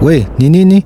Wait, Ninini?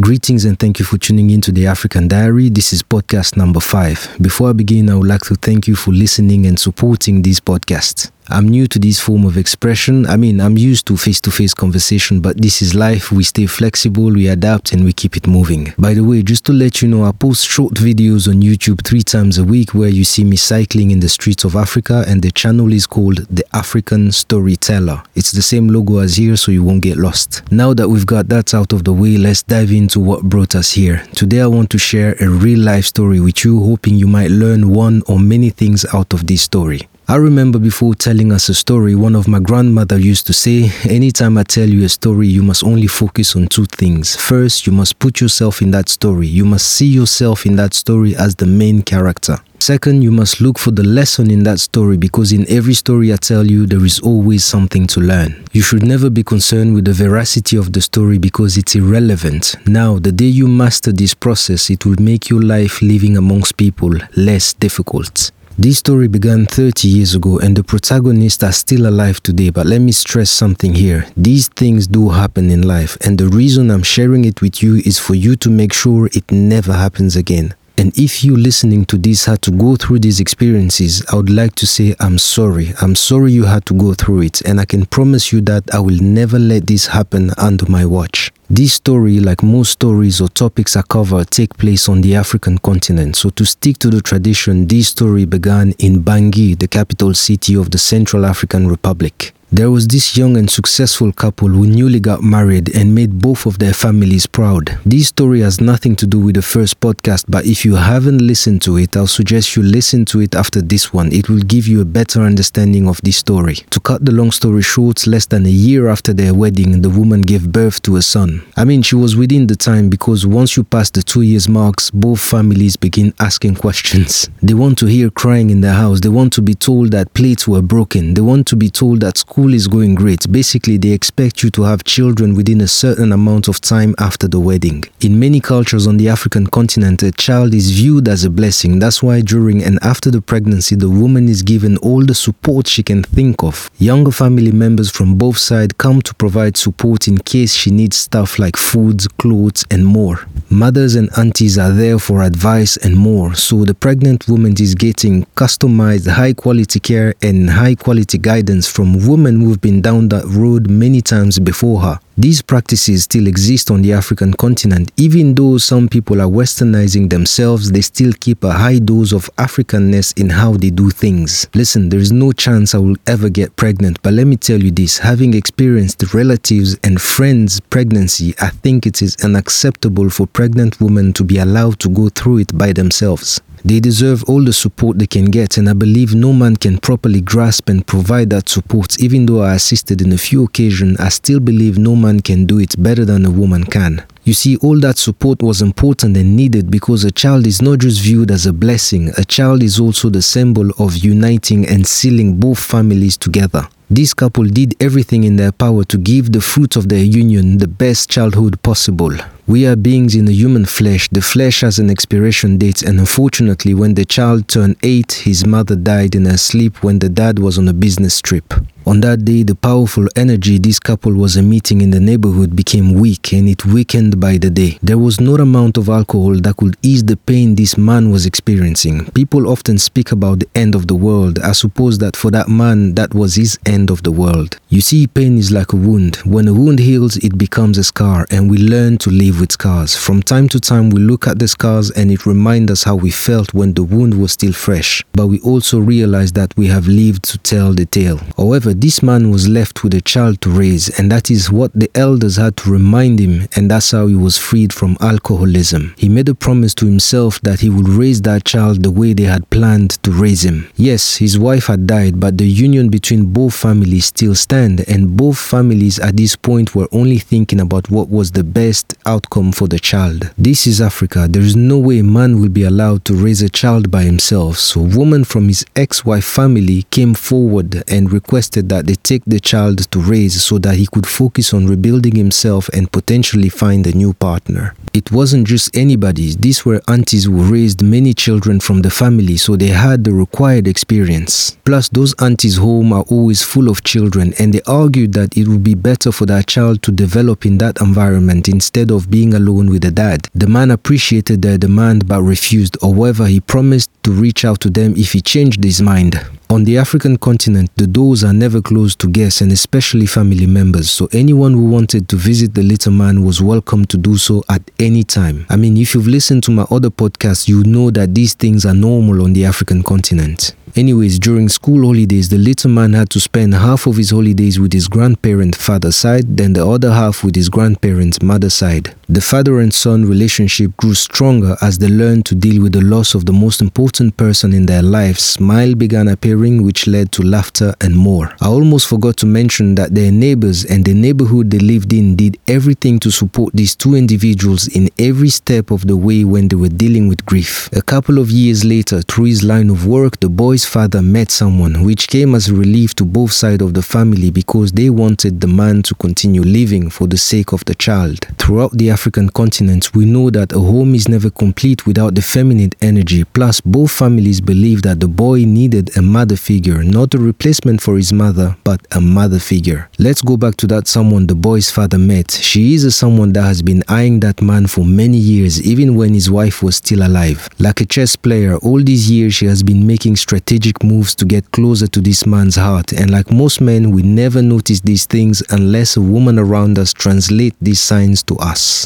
Greetings and thank you for tuning in to the African Diary. This is podcast number five. Before I begin, I would like to thank you for listening and supporting this podcast. I'm new to this form of expression. I mean, I'm used to face to face conversation, but this is life. We stay flexible, we adapt, and we keep it moving. By the way, just to let you know, I post short videos on YouTube three times a week where you see me cycling in the streets of Africa, and the channel is called The African Storyteller. It's the same logo as here, so you won't get lost. Now that we've got that out of the way, let's dive into what brought us here. Today, I want to share a real life story with you, hoping you might learn one or many things out of this story. I remember before telling us a story, one of my grandmother used to say, anytime I tell you a story, you must only focus on two things. First, you must put yourself in that story. You must see yourself in that story as the main character. Second, you must look for the lesson in that story because in every story I tell you, there is always something to learn. You should never be concerned with the veracity of the story because it's irrelevant. Now, the day you master this process, it will make your life living amongst people less difficult. This story began 30 years ago and the protagonists are still alive today, but let me stress something here. These things do happen in life, and the reason I'm sharing it with you is for you to make sure it never happens again. And if you listening to this had to go through these experiences, I would like to say I'm sorry. I'm sorry you had to go through it, and I can promise you that I will never let this happen under my watch. This story, like most stories or topics I cover, take place on the African continent. So to stick to the tradition, this story began in Bangui, the capital city of the Central African Republic. There was this young and successful couple who newly got married and made both of their families proud. This story has nothing to do with the first podcast, but if you haven't listened to it, I'll suggest you listen to it after this one. It will give you a better understanding of this story. To cut the long story short, less than a year after their wedding, the woman gave birth to a son. I mean, she was within the time because once you pass the two years marks, both families begin asking questions. They want to hear crying in the house. They want to be told that plates were broken. They want to be told that school school is going great. Basically, they expect you to have children within a certain amount of time after the wedding. In many cultures on the African continent, a child is viewed as a blessing. That's why during and after the pregnancy, the woman is given all the support she can think of. Younger family members from both sides come to provide support in case she needs stuff like foods, clothes, and more. Mothers and aunties are there for advice and more. So the pregnant woman is getting customized, high quality care and high quality guidance from women women who've been down that road many times before her. These practices still exist on the African continent. Even though some people are westernizing themselves, they still keep a high dose of Africanness in how they do things. Listen, there is no chance I will ever get pregnant, but let me tell you this having experienced relatives and friends' pregnancy, I think it is unacceptable for pregnant women to be allowed to go through it by themselves. They deserve all the support they can get, and I believe no man can properly grasp and provide that support. Even though I assisted in a few occasions, I still believe no man can do it better than a woman can. You see, all that support was important and needed because a child is not just viewed as a blessing, a child is also the symbol of uniting and sealing both families together. This couple did everything in their power to give the fruit of their union the best childhood possible. We are beings in the human flesh. The flesh has an expiration date, and unfortunately, when the child turned eight, his mother died in her sleep when the dad was on a business trip. On that day, the powerful energy this couple was emitting in the neighborhood became weak and it weakened by the day. There was no amount of alcohol that could ease the pain this man was experiencing. People often speak about the end of the world. I suppose that for that man, that was his end of the world. You see, pain is like a wound. When a wound heals, it becomes a scar, and we learn to live with scars. From time to time, we look at the scars and it reminds us how we felt when the wound was still fresh. But we also realize that we have lived to tell the tale. However, this man was left with a child to raise, and that is what the elders had to remind him, and that's how he was freed from alcoholism. He made a promise to himself that he would raise that child the way they had planned to raise him. Yes, his wife had died, but the union between both families still stand, and both families at this point were only thinking about what was the best out outcome for the child. This is Africa. There is no way a man will be allowed to raise a child by himself. So woman from his ex-wife family came forward and requested that they take the child to raise so that he could focus on rebuilding himself and potentially find a new partner. It wasn't just anybody. These were aunties who raised many children from the family so they had the required experience. Plus those aunties home are always full of children and they argued that it would be better for that child to develop in that environment instead of being alone with the dad. The man appreciated their demand but refused. However, he promised to reach out to them if he changed his mind. On the African continent, the doors are never closed to guests and especially family members, so anyone who wanted to visit the little man was welcome to do so at any time. I mean, if you've listened to my other podcasts, you know that these things are normal on the African continent. Anyways, during school holidays, the little man had to spend half of his holidays with his grandparent father's side, then the other half with his grandparent's mother's side. The father and son relationship grew stronger as they learned to deal with the loss of the most important person in their lives. Smile began appearing, which led to laughter and more. I almost forgot to mention that their neighbors and the neighborhood they lived in did everything to support these two individuals in every step of the way when they were dealing with grief. A couple of years later, through his line of work, the boy's father met someone, which came as a relief to both sides of the family because they wanted the man to continue living for the sake of the child. Throughout the African continent, we know that a home is never complete without the feminine energy. Plus, both families believe that the boy needed a mother figure, not a replacement for his mother, but a mother figure. Let's go back to that someone the boy's father met. She is a someone that has been eyeing that man for many years, even when his wife was still alive. Like a chess player, all these years she has been making strategic strategic moves to get closer to this man's heart. And like most men, we never notice these things unless a woman around us translate these signs to us.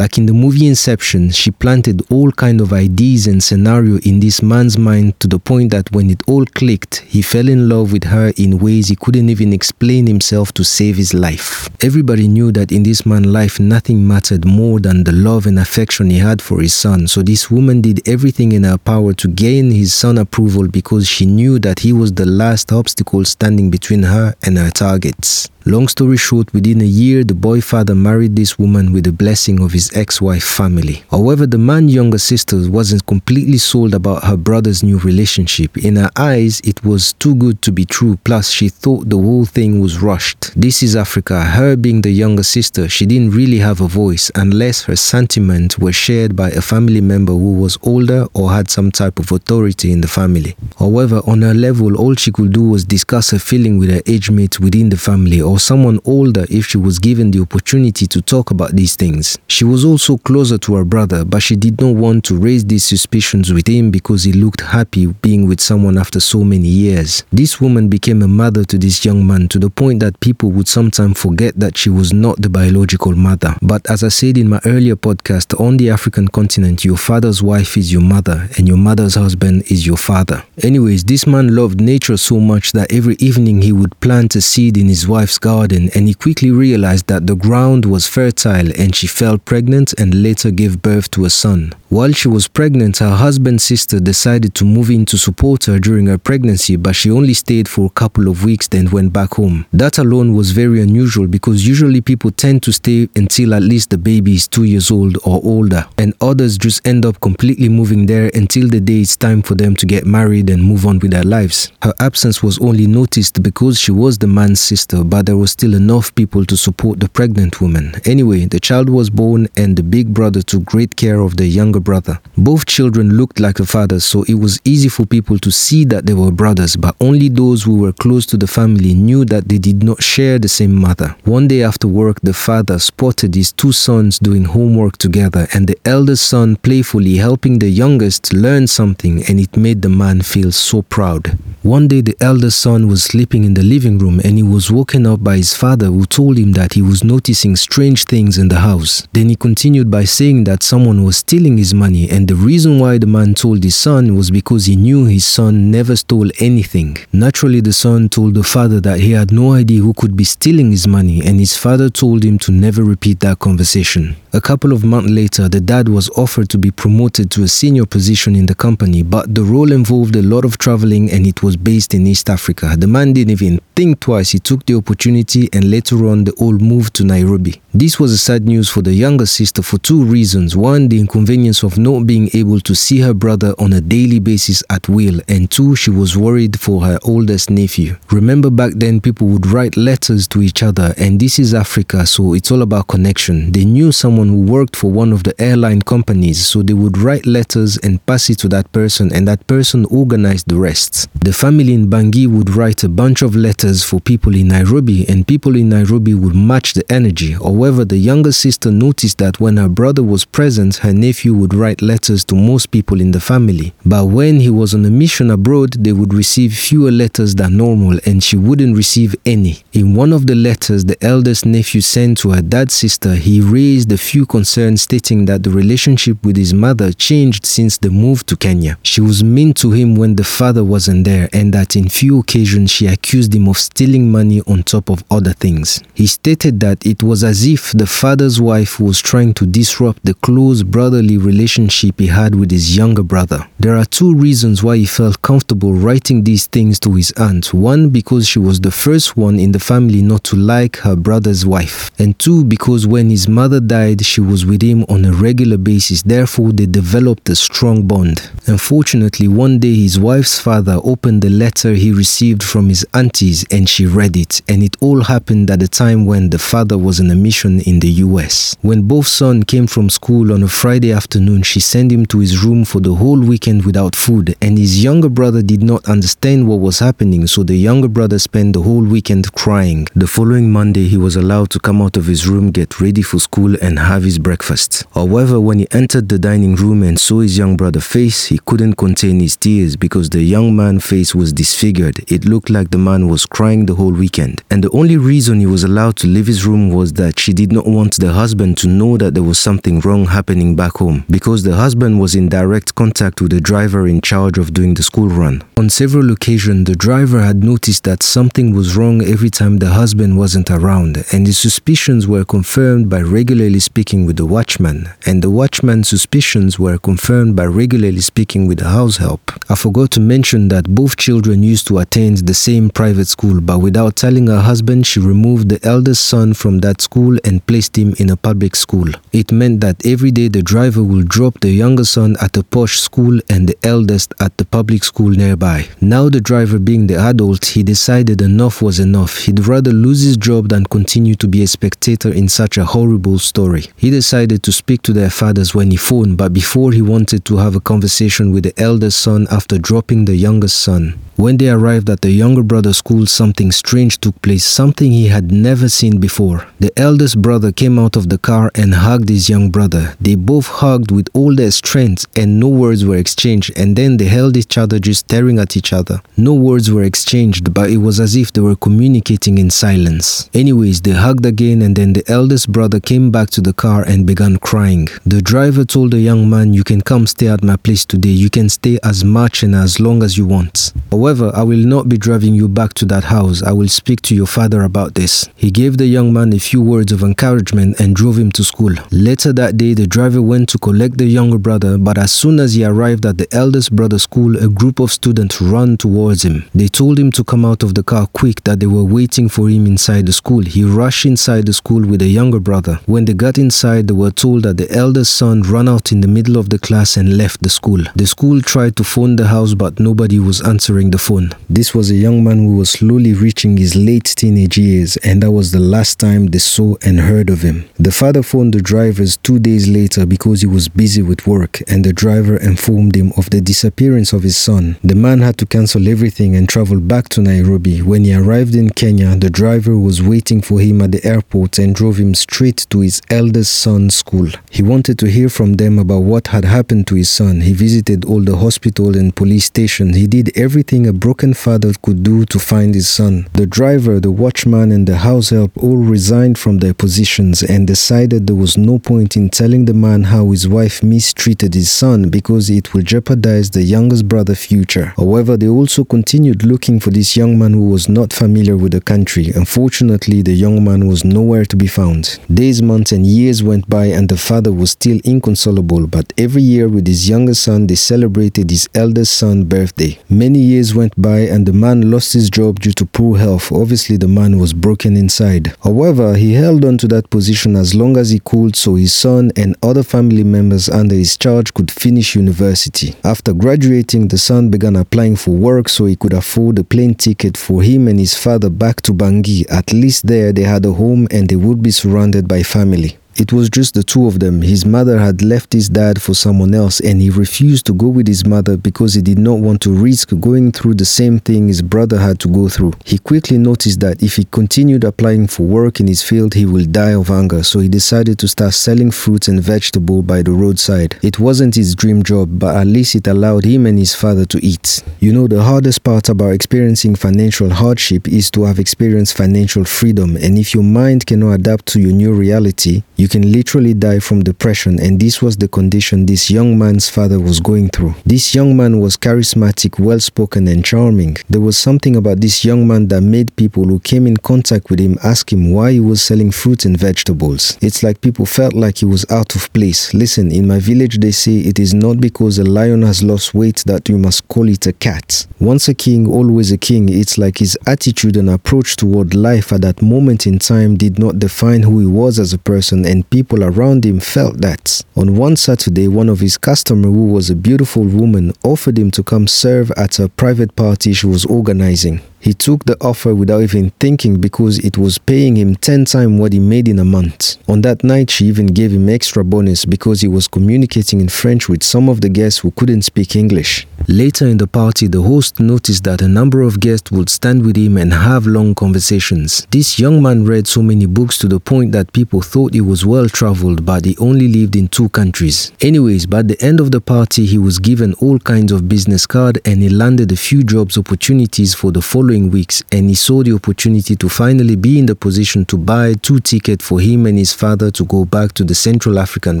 Like in the movie Inception, she planted all kind of ideas and scenario in this man's mind to the point that when it all clicked, he fell in love with her in ways he couldn't even explain himself to save his life. Everybody knew that in this man's life nothing mattered more than the love and affection he had for his son. So this woman did everything in her power to gain his son approval because she knew that he was the last obstacle standing between her and her targets. Long story short, within a year, the boy father married this woman with the blessing of his ex-wife family. However, the man's younger sister wasn't completely sold about her brother's new relationship. In her eyes, it was too good to be true, plus she thought the whole thing was rushed. This is Africa. Her being the younger sister, she didn't really have a voice unless her sentiments were shared by a family member who was older or had some type of authority in the family. However, on her level, all she could do was discuss her feeling with her age mates within the family or someone older if she was given the opportunity to talk about these things. She was also closer to her brother, but she did not want to raise these suspicions with him because he looked happy being with someone after so many years. This woman became a mother to this young man to the point that people would sometimes forget that she was not the biological mother. But as I said in my earlier podcast, on the African continent, your father's wife is your mother and your mother's husband is your father. Anyways, this man loved nature so much that every evening he would plant a seed in his wife's garden and he quickly realized that the ground was fertile and she fell pregnant and later gave birth to a son. While she was pregnant, her husband's sister decided to move in to support her during her pregnancy, but she only stayed for a couple of weeks then went back home. That alone was very unusual because usually people tend to stay until at least the baby is two years old or older, and others just end up completely moving there until the day it's time for them to get married and move on with their lives. Her absence was only noticed because she was the man's sister, but there was still enough people to support the pregnant woman. Anyway, the child was born and the big brother took great care of the younger brother. Both children looked like the fathers, so it was easy for people to see that they were brothers, but only those who were close to the family knew that they did not share the same mother. One day after work, the father spotted his two sons doing homework together, and the eldest son playfully helping the youngest learn something, and it made the man feel so proud. One day, the eldest son was sleeping in the living room and he was woken up by his father, who told him that he was noticing strange things in the house. Then he continued by saying that someone was stealing his money, and the reason why the man told his son was because he knew his son never stole anything. Naturally, the son told the father that he had no idea who could be stealing his money, and his father told him to never repeat that conversation. A couple of months later, the dad was offered to be promoted to a senior position in the company, but the role involved a lot of traveling and it was based in East Africa. The man didn't even think twice, he took the opportunity and later on they all moved to Nairobi. This was a sad news for the younger sister for two reasons. One, the inconvenience of not being able to see her brother on a daily basis at will, and two, she was worried for her oldest nephew. Remember back then, people would write letters to each other, and this is Africa, so it's all about connection. They knew someone who worked for one of the airline companies, so they would write letters and pass it to that person, and that person organized the rest. The family in Bangui would write a bunch of letters for people in Nairobi, and people in Nairobi would match the energy. However, the younger sister noticed that when her brother was present, her nephew would write letters to most people in the family. But when he was on a mission abroad, they would receive fewer letters than normal, and she wouldn't receive any. In one of the letters the eldest nephew sent to her dad's sister, he raised a few concerns stating that the relationship with his mother changed since the move to Kenya. She was mean to him when the father wasn't there, and that in few occasions she accused him of stealing money on top of other things. He stated that it was as if the father's wife was trying to disrupt the close brotherly relationship he had with his younger brother. There are two reasons why he felt comfortable writing these things to his aunt. One, because she was the first one in the family not to like her brother's wife, and two, because when his mother died, she was with him on a regular basis, therefore, they developed a strong bond. Unfortunately, one day his wife's father opened the letter he received from his aunties and she read it, and it all happened at the time when the father was on a mission in the US. When both sons came from school on a Friday afternoon, she sent him to his room for the whole weekend without food, and his younger brother did not understand what was happening, so the younger brother spent the whole weekend crying. The following Monday, he was allowed to come out of his room, get ready for school, and have his breakfast. However, when he entered the dining room and saw his young brother's face, he couldn't contain his tears because the young man's face was disfigured. It looked like the man was crying the whole weekend. And the only reason he was allowed to leave his room was that she did not want the husband to know that there was something wrong happening back home because the husband was in direct contact with the driver in charge of doing the school run. On several occasions, the driver had noticed that something was wrong every time the husband wasn't around, and his suspicions were confirmed by regularly speaking with the watchman, and the watchman's suspicions were confirmed by regularly speaking with the house help. I forgot to mention that both children used to attend the same private school, but without telling her husband, she removed the eldest son from that school and placed him in a public school. It meant that every day the driver would drop the younger son at a posh school and the eldest at the public school nearby. Now, the driver being the adult, he decided enough was enough. He'd rather lose his job than continue to be a spectator in such a horrible story. He decided to speak to their fathers when he phoned, but before he wanted to have a conversation with the eldest son after dropping the youngest son. When they arrived at the younger brother's school, something strange took place, something he had never seen before. The eldest brother came out of the car and hugged his young brother. They both hugged with all their strength and no words were exchanged, and then they held each other just staring at each other. No words were exchanged, but it was as if they were communicating in silence. Anyways, they hugged again, and then the eldest brother came back to the car and began crying. The driver told the young man, You can come stay at my place today. You can stay as much and as long as you want. However, I will not be driving you back to that house. I will speak to your father about this. He gave the young man a few words of encouragement and drove him to school. Later that day, the driver went to collect the younger brother, but as soon as he arrived at the eldest brother's school, a group of students ran towards him. They told him to come out of the car quick, that they were waiting for him inside the school. He rushed inside the school with the younger brother. When they got inside, they were told that the eldest son ran out in the middle of the class and left the school. The school tried to phone the house, but nobody was answering the phone. This was a young man who was slowly reaching his late teenage years, and that was the last time they saw and heard of him. The father phoned the drivers two days later because he was busy with work, and the driver informed him of the disappearance of his son. The man had to cancel everything and travel back to Nairobi. When he arrived in Kenya, the driver was waiting for him at the airport and drove him straight to his eldest son's school. He wanted to hear from them about what had happened to his son. He visited all the hospital and police stations. He did everything a broken father could do to find his son. The driver, the watchman, and the house help all resigned from their positions and decided there was no point in telling the man how his wife mistreated his son because it will jeopardize the youngest brother's future. However, they also continued looking for this young man who was not familiar with the country. Unfortunately, the young man was nowhere to be found. Days, months, and years went by, and the father was still inconsolable. But every year, with his younger son, they celebrated his eldest son's birthday. Many years years went by and the man lost his job due to poor health. Obviously, the man was broken inside. However, he held on to that position as long as he could so his son and other family members under his charge could finish university. After graduating, the son began applying for work so he could afford a plane ticket for him and his father back to Bangui. At least there they had a home and they would be surrounded by family. It was just the two of them. His mother had left his dad for someone else and he refused to go with his mother because he did not want to risk going through the same thing his brother had to go through. He quickly noticed that if he continued applying for work in his field, he will die of hunger, so he decided to start selling fruits and vegetables by the roadside. It wasn't his dream job, but at least it allowed him and his father to eat. You know, the hardest part about experiencing financial hardship is to have experienced financial freedom, and if your mind cannot adapt to your new reality, you can literally die from depression, and this was the condition this young man's father was going through. This young man was charismatic, well spoken, and charming. There was something about this young man that made people who came in contact with him ask him why he was selling fruits and vegetables. It's like people felt like he was out of place. Listen, in my village, they say it is not because a lion has lost weight that you must call it a cat. Once a king, always a king. It's like his attitude and approach toward life at that moment in time did not define who he was as a person and people around him felt that. On one Saturday, one of his customers, who was a beautiful woman, offered him to come serve at a private party she was organizing. He took the offer without even thinking because it was paying him 10 times what he made in a month. On that night, she even gave him extra bonus because he was communicating in French with some of the guests who couldn't speak English. Later in the party, the host noticed that a number of guests would stand with him and have long conversations. This young man read so many books to the point that people thought he was well traveled, but he only lived in two countries. Anyways, by the end of the party, he was given all kinds of business card and he landed a few jobs opportunities for the following following weeks and he saw the opportunity to finally be in the position to buy two tickets for him and his father to go back to the Central African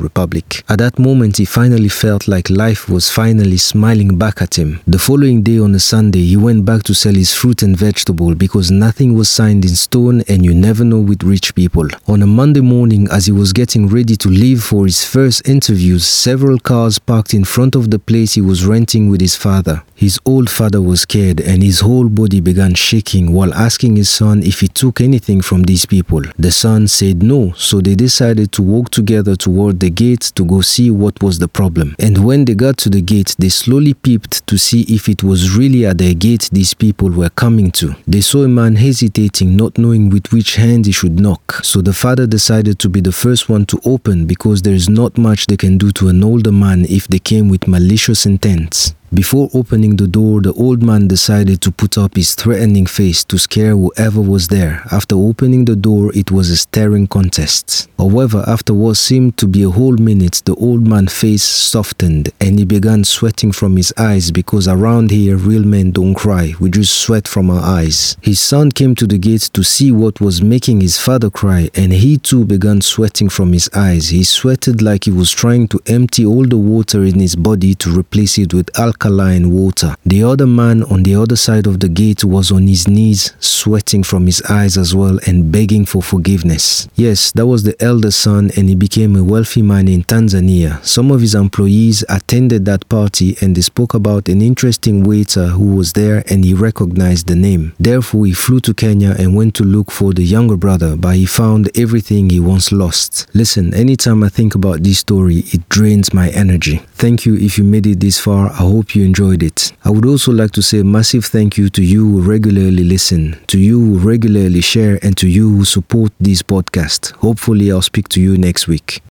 Republic. At that moment, he finally felt like life was finally smiling back at him. The following day on a Sunday, he went back to sell his fruit and vegetable because nothing was signed in stone and you never know with rich people. On a Monday morning, as he was getting ready to leave for his first interviews, several cars parked in front of the place he was renting with his father. His old father was scared and his whole body began shaking while asking his son if he took anything from these people. The son said no, so they decided to walk together toward the gate to go see what was the problem. And when they got to the gate, they slowly peeped to see if it was really at their gate these people were coming to. They saw a man hesitating, not knowing with which hand he should knock. So the father decided to be the first one to open because there is not much they can do to an older man if they came with malicious intents. Before opening the door, the old man decided to put up his threatening face to scare whoever was there. After opening the door, it was a staring contest. However, after what seemed to be a whole minute, the old man's face softened and he began sweating from his eyes because around here, real men don't cry, we just sweat from our eyes. His son came to the gate to see what was making his father cry and he too began sweating from his eyes. He sweated like he was trying to empty all the water in his body to replace it with alcohol alkaline water. The other man on the other side of the gate was on his knees, sweating from his eyes as well and begging for forgiveness. Yes, that was the elder son and he became a wealthy man in Tanzania. Some of his employees attended that party and they spoke about an interesting waiter who was there and he recognized the name. Therefore, he flew to Kenya and went to look for the younger brother, but he found everything he once lost. Listen, anytime I think about this story, it drains my energy. Thank you if you made it this far. I hope you enjoyed it. I would also like to say massive thank you to you who regularly listen, to you who regularly share, and to you who support this podcast. Hopefully, I'll speak to you next week.